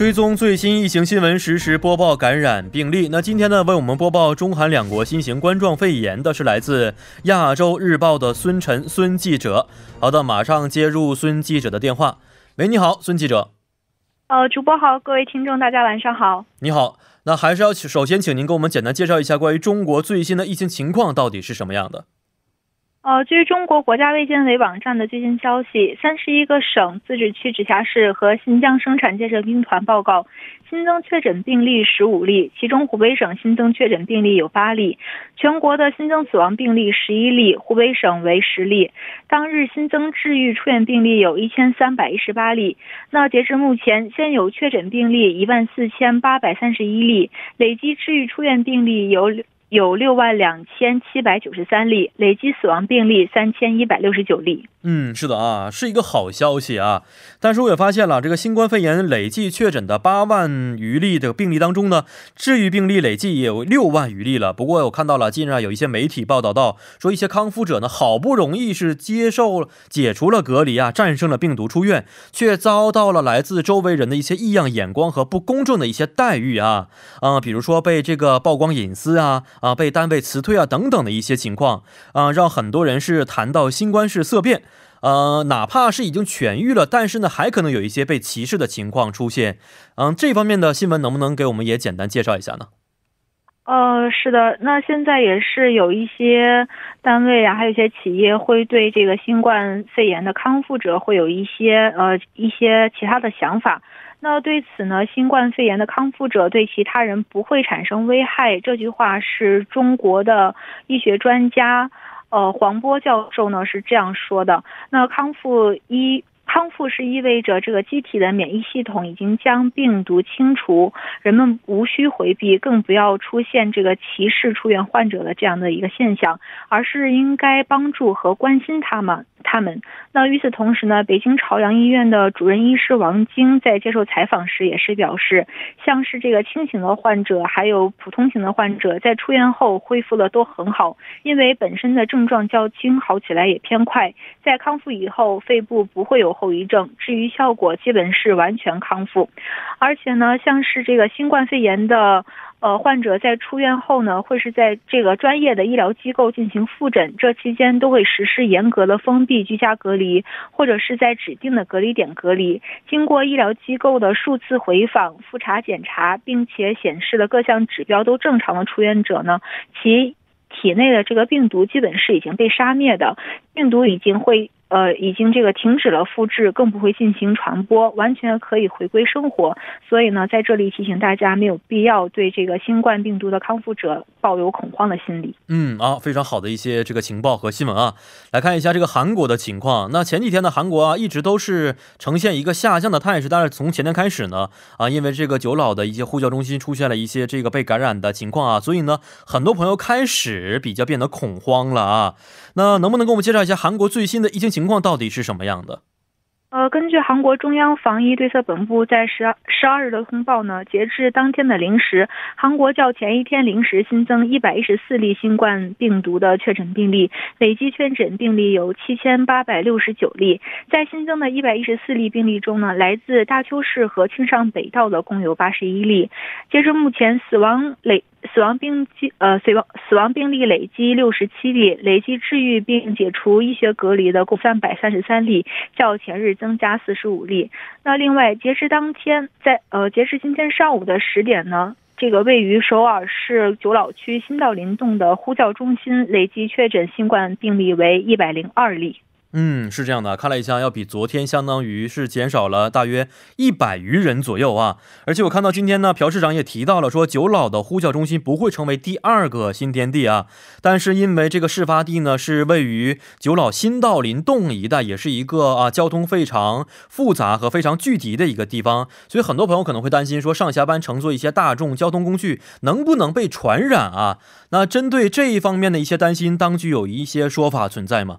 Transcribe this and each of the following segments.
追踪最新疫情新闻，实时播报感染病例。那今天呢，为我们播报中韩两国新型冠状肺炎的是来自亚洲日报的孙晨孙记者。好的，马上接入孙记者的电话。喂，你好，孙记者。呃，主播好，各位听众，大家晚上好。你好，那还是要首先请您给我们简单介绍一下关于中国最新的疫情情况到底是什么样的。呃，据中国国家卫健委网站的最新消息，三十一个省、自治区、直辖市和新疆生产建设兵团报告新增确诊病例十五例，其中湖北省新增确诊病例有八例，全国的新增死亡病例十一例，湖北省为十例。当日新增治愈出院病例有一千三百一十八例。那截至目前，现有确诊病例一万四千八百三十一例，累计治愈出院病例有。有六万两千七百九十三例，累计死亡病例三千一百六十九例。嗯，是的啊，是一个好消息啊。但是我也发现了，这个新冠肺炎累计确诊的八万余例的病例当中呢，治愈病例累计也有六万余例了。不过我看到了，近日啊有一些媒体报道到，说一些康复者呢，好不容易是接受解除了隔离啊，战胜了病毒出院，却遭到了来自周围人的一些异样眼光和不公正的一些待遇啊啊，比如说被这个曝光隐私啊啊，被单位辞退啊等等的一些情况啊，让很多人是谈到新冠是色变。呃，哪怕是已经痊愈了，但是呢，还可能有一些被歧视的情况出现。嗯，这方面的新闻能不能给我们也简单介绍一下呢？呃，是的，那现在也是有一些单位啊，还有一些企业会对这个新冠肺炎的康复者会有一些呃一些其他的想法。那对此呢，新冠肺炎的康复者对其他人不会产生危害，这句话是中国的医学专家。呃，黄波教授呢是这样说的：，那康复一康复是意味着这个机体的免疫系统已经将病毒清除，人们无需回避，更不要出现这个歧视出院患者的这样的一个现象，而是应该帮助和关心他们。他们那与此同时呢，北京朝阳医院的主任医师王晶在接受采访时也是表示，像是这个轻型的患者，还有普通型的患者，在出院后恢复的都很好，因为本身的症状较轻，好起来也偏快，在康复以后，肺部不会有后遗症，至于效果，基本是完全康复，而且呢，像是这个新冠肺炎的。呃，患者在出院后呢，会是在这个专业的医疗机构进行复诊，这期间都会实施严格的封闭居家隔离，或者是在指定的隔离点隔离。经过医疗机构的数次回访、复查检查，并且显示了各项指标都正常的出院者呢，其体内的这个病毒基本是已经被杀灭的，病毒已经会。呃，已经这个停止了复制，更不会进行传播，完全可以回归生活。所以呢，在这里提醒大家，没有必要对这个新冠病毒的康复者抱有恐慌的心理。嗯啊，非常好的一些这个情报和新闻啊，来看一下这个韩国的情况。那前几天呢，韩国啊一直都是呈现一个下降的态势，但是从前天开始呢，啊，因为这个九老的一些呼叫中心出现了一些这个被感染的情况啊，所以呢，很多朋友开始比较变得恐慌了啊。那能不能给我们介绍一下韩国最新的疫情情况到底是什么样的？呃，根据韩国中央防疫对策本部在十二十二日的通报呢，截至当天的零时，韩国较前一天零时新增一百一十四例新冠病毒的确诊病例，累计确诊病例有七千八百六十九例。在新增的一百一十四例病例中呢，来自大邱市和庆尚北道的共有八十一例。截至目前，死亡累。死亡病机呃死亡死亡病例累计六十七例，累计治愈并解除医学隔离的共三百三十三例，较前日增加四十五例。那另外，截至当天，在呃截至今天上午的十点呢，这个位于首尔市九老区新道林洞的呼叫中心累计确诊新冠病例为一百零二例。嗯，是这样的，看了一下，要比昨天相当于是减少了大约一百余人左右啊。而且我看到今天呢，朴市长也提到了说，九老的呼叫中心不会成为第二个新天地啊。但是因为这个事发地呢是位于九老新道林洞一带，也是一个啊交通非常复杂和非常聚集的一个地方，所以很多朋友可能会担心说，上下班乘坐一些大众交通工具能不能被传染啊？那针对这一方面的一些担心，当局有一些说法存在吗？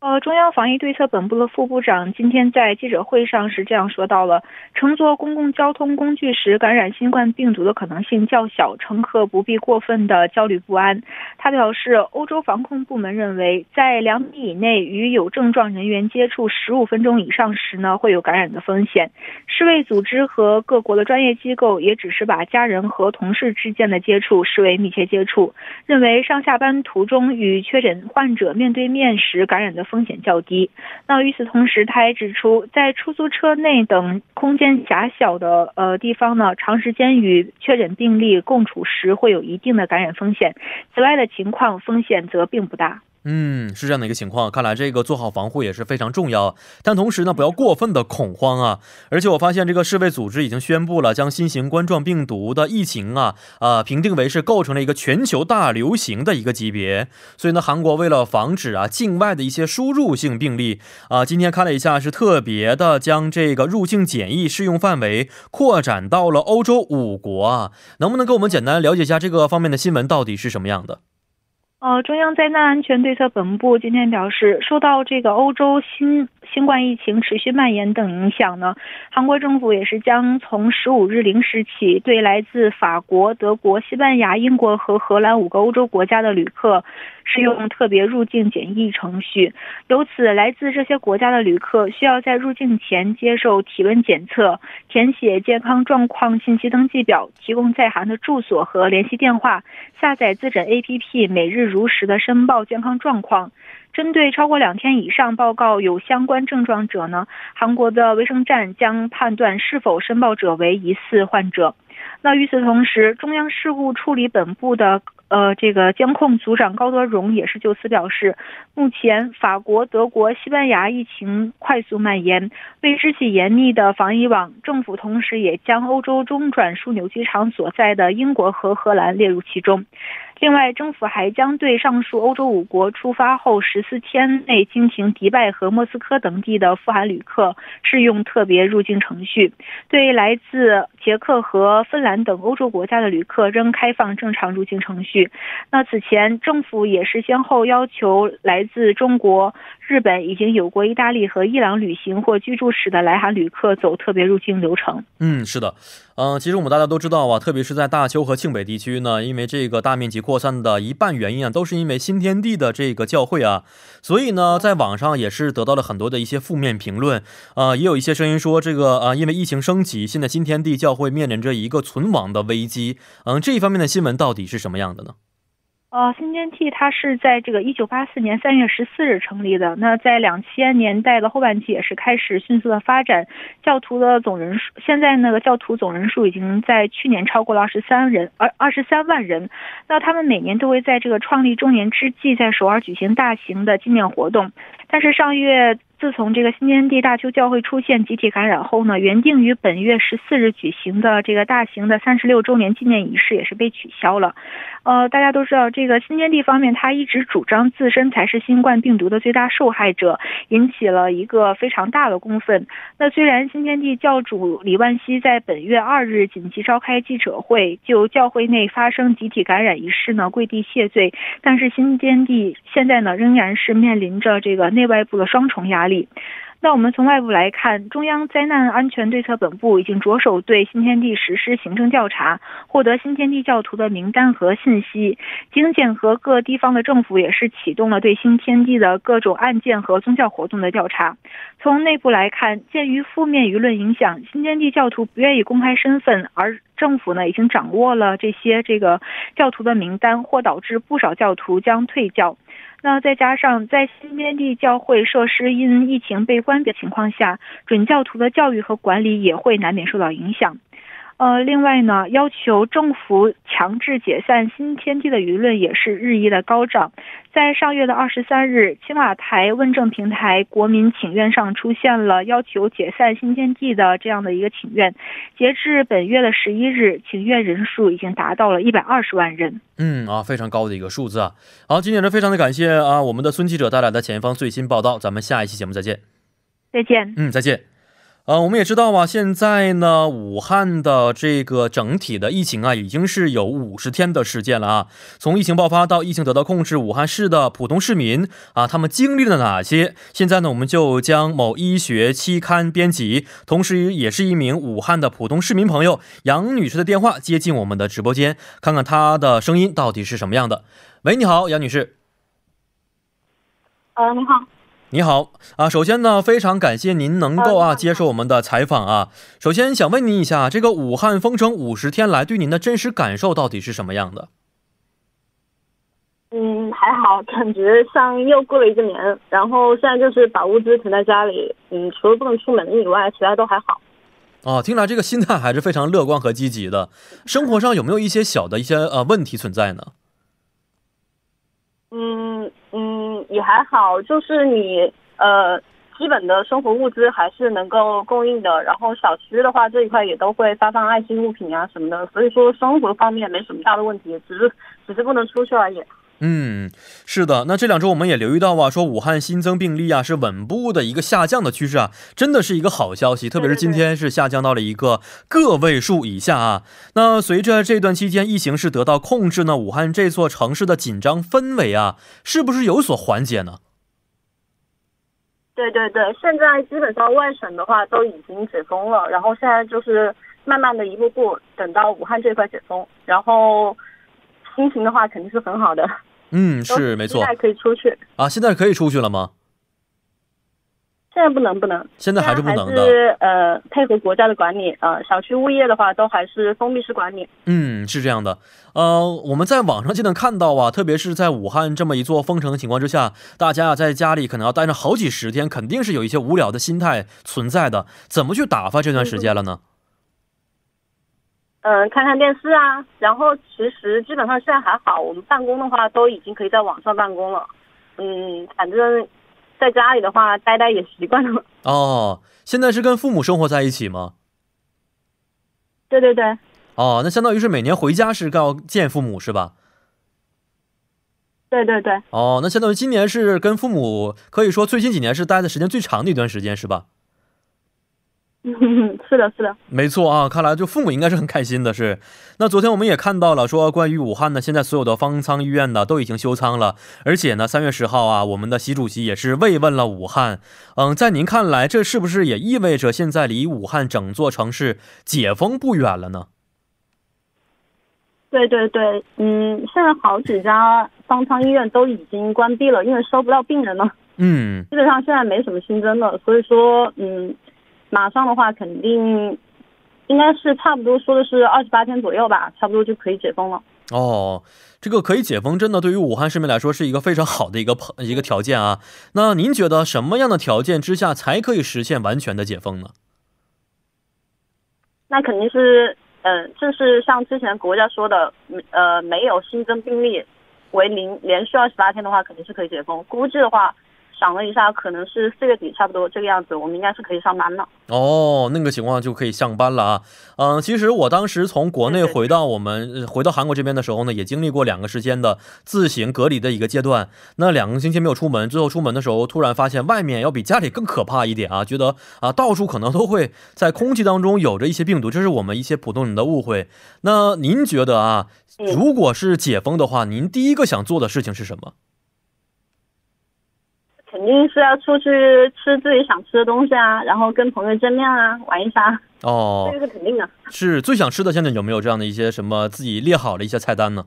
呃，中央防疫对策本部的副部长今天在记者会上是这样说到了：乘坐公共交通工具时感染新冠病毒的可能性较小，乘客不必过分的焦虑不安。他表示，欧洲防控部门认为，在两米以内与有症状人员接触十五分钟以上时呢，会有感染的风险。世卫组织和各国的专业机构也只是把家人和同事之间的接触视为密切接触，认为上下班途中与确诊患者面对面时感染的。风险较低。那与此同时，他还指出，在出租车内等空间狭小的呃地方呢，长时间与确诊病例共处时会有一定的感染风险。此外的情况风险则并不大。嗯，是这样的一个情况，看来这个做好防护也是非常重要。但同时呢，不要过分的恐慌啊！而且我发现这个世卫组织已经宣布了，将新型冠状病毒的疫情啊，呃，评定为是构成了一个全球大流行的一个级别。所以呢，韩国为了防止啊境外的一些输入性病例啊，今天看了一下，是特别的将这个入境检疫适用范围扩展到了欧洲五国啊。能不能给我们简单了解一下这个方面的新闻到底是什么样的？呃，中央灾难安全对策本部今天表示，受到这个欧洲新新冠疫情持续蔓延等影响呢，韩国政府也是将从十五日零时起，对来自法国、德国、西班牙、英国和荷兰五个欧洲国家的旅客。适用特别入境检疫程序，由此来自这些国家的旅客需要在入境前接受体温检测，填写健康状况信息登记表，提供在韩的住所和联系电话，下载自诊 APP，每日如实的申报健康状况。针对超过两天以上报告有相关症状者呢，韩国的卫生站将判断是否申报者为疑似患者。那与此同时，中央事务处理本部的。呃，这个监控组长高德荣也是就此表示，目前法国、德国、西班牙疫情快速蔓延，为支起严密的防疫网，政府同时也将欧洲中转枢纽机场所在的英国和荷兰列入其中。另外，政府还将对上述欧洲五国出发后十四天内经停迪拜和莫斯科等地的赴韩旅客适用特别入境程序，对来自捷克和芬兰等欧洲国家的旅客仍开放正常入境程序。那此前，政府也是先后要求来自中国、日本、已经有过意大利和伊朗旅行或居住史的来韩旅客走特别入境流程。嗯，是的。嗯，其实我们大家都知道啊，特别是在大邱和庆北地区呢，因为这个大面积扩散的一半原因啊，都是因为新天地的这个教会啊，所以呢，在网上也是得到了很多的一些负面评论啊，也有一些声音说这个啊，因为疫情升级，现在新天地教会面临着一个存亡的危机。嗯，这一方面的新闻到底是什么样的呢？呃，新天地它是在这个一九八四年三月十四日成立的。那在两千年代的后半期也是开始迅速的发展，教徒的总人数现在那个教徒总人数已经在去年超过了二十三人，二二十三万人。那他们每年都会在这个创立周年之际，在首尔举行大型的纪念活动。但是上月。自从这个新天地大邱教会出现集体感染后呢，原定于本月十四日举行的这个大型的三十六周年纪念仪式也是被取消了。呃，大家都知道，这个新天地方面他一直主张自身才是新冠病毒的最大受害者，引起了一个非常大的公愤。那虽然新天地教主李万熙在本月二日紧急召开记者会，就教会内发生集体感染一事呢跪地谢罪，但是新天地现在呢仍然是面临着这个内外部的双重压力。力。那我们从外部来看，中央灾难安全对策本部已经着手对新天地实施行政调查，获得新天地教徒的名单和信息。经检和各地方的政府也是启动了对新天地的各种案件和宗教活动的调查。从内部来看，鉴于负面舆论影响，新天地教徒不愿意公开身份，而政府呢已经掌握了这些这个教徒的名单，或导致不少教徒将退教。那再加上在新天地教会设施因疫情被关闭的情况下，准教徒的教育和管理也会难免受到影响。呃，另外呢，要求政府强制解散新天地的舆论也是日益的高涨。在上月的二十三日，青瓦台问政平台国民请愿上出现了要求解散新天地的这样的一个请愿。截至本月的十一日，请愿人数已经达到了一百二十万人。嗯啊，非常高的一个数字啊。好，今天呢，非常的感谢啊，我们的孙记者带来的前方最新报道。咱们下一期节目再见。再见。嗯，再见。呃，我们也知道啊，现在呢，武汉的这个整体的疫情啊，已经是有五十天的时间了啊。从疫情爆发到疫情得到控制，武汉市的普通市民啊，他们经历了哪些？现在呢，我们就将某医学期刊编辑，同时也是一名武汉的普通市民朋友杨女士的电话接进我们的直播间，看看她的声音到底是什么样的。喂，你好，杨女士。呃，你好。你好啊，首先呢，非常感谢您能够啊接受我们的采访啊。首先想问您一下，这个武汉封城五十天来，对您的真实感受到底是什么样的？嗯，还好，感觉像又过了一个年，然后现在就是把物资囤在家里，嗯，除了不能出门以外，其他都还好。哦，听来这个心态还是非常乐观和积极的。生活上有没有一些小的一些呃问题存在呢？嗯嗯，也还好，就是你呃，基本的生活物资还是能够供应的。然后小区的话，这一块也都会发放爱心物品啊什么的，所以说生活方面没什么大的问题，只是只是不能出去而已。嗯，是的，那这两周我们也留意到啊，说武汉新增病例啊是稳步的一个下降的趋势啊，真的是一个好消息。特别是今天是下降到了一个个位数以下啊。那随着这段期间疫情是得到控制呢，武汉这座城市的紧张氛围啊，是不是有所缓解呢？对对对，现在基本上外省的话都已经解封了，然后现在就是慢慢的一步步等到武汉这块解封，然后心情的话肯定是很好的。嗯，是没错。现在可以出去啊？现在可以出去了吗？现在不能，不能。现在还是不能的。是呃，配合国家的管理，呃，小区物业的话都还是封闭式管理。嗯，是这样的。呃，我们在网上就能看到啊，特别是在武汉这么一座封城的情况之下，大家啊在家里可能要待上好几十天，肯定是有一些无聊的心态存在的。怎么去打发这段时间了呢？嗯，看看电视啊，然后其实基本上现在还好，我们办公的话都已经可以在网上办公了。嗯，反正在家里的话待待也习惯了。哦，现在是跟父母生活在一起吗？对对对。哦，那相当于是每年回家是要见父母是吧？对对对。哦，那相当于今年是跟父母可以说最近几年是待的时间最长的一段时间是吧？是的，是的，没错啊，看来就父母应该是很开心的。是，那昨天我们也看到了，说关于武汉呢，现在所有的方舱医院呢都已经休舱了，而且呢，三月十号啊，我们的习主席也是慰问了武汉。嗯，在您看来，这是不是也意味着现在离武汉整座城市解封不远了呢？对对对，嗯，现在好几家方舱医院都已经关闭了，因为收不到病人了。嗯，基本上现在没什么新增的，所以说，嗯。马上的话，肯定应该是差不多说的是二十八天左右吧，差不多就可以解封了。哦，这个可以解封，真的对于武汉市民来说是一个非常好的一个 一个条件啊。那您觉得什么样的条件之下才可以实现完全的解封呢？那肯定是，嗯，就是像之前国家说的，呃，没有新增病例为零，连续二十八天的话，肯定是可以解封。估计的话。想了一下，可能是四月底差不多这个样子，我们应该是可以上班了。哦，那个情况就可以上班了啊。嗯，其实我当时从国内回到我们回到韩国这边的时候呢，也经历过两个时间的自行隔离的一个阶段。那两个星期没有出门，最后出门的时候，突然发现外面要比家里更可怕一点啊，觉得啊，到处可能都会在空气当中有着一些病毒，这是我们一些普通人的误会。那您觉得啊，如果是解封的话，您第一个想做的事情是什么？肯定是要出去吃自己想吃的东西啊，然后跟朋友见面啊，玩一下。哦，这个是肯定的。是最想吃的，现在有没有这样的一些什么自己列好的一些菜单呢？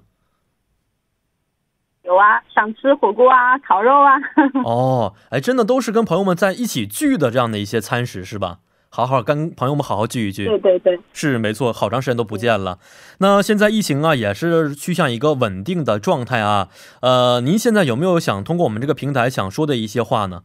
有啊，想吃火锅啊，烤肉啊。哦，哎，真的都是跟朋友们在一起聚的这样的一些餐食是吧？好好跟朋友们好好聚一聚，对对对，是没错，好长时间都不见了。那现在疫情啊也是趋向一个稳定的状态啊。呃，您现在有没有想通过我们这个平台想说的一些话呢？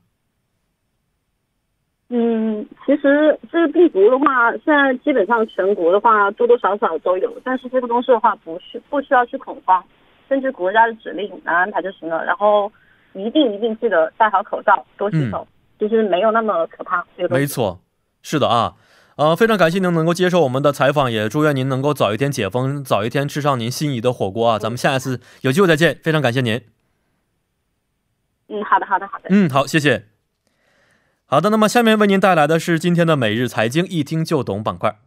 嗯，其实这个病毒的话，现在基本上全国的话多多少少都有，但是这个东西的话不需不需要去恐慌，根据国家的指令来安排就行了。然后一定一定记得戴好口罩，多洗手，就是没有那么可怕。没错。是的啊，呃，非常感谢您能够接受我们的采访，也祝愿您能够早一天解封，早一天吃上您心仪的火锅啊！咱们下一次有机会再见，非常感谢您。嗯，好的，好的，好的。嗯，好，谢谢。好的，那么下面为您带来的是今天的每日财经一听就懂板块。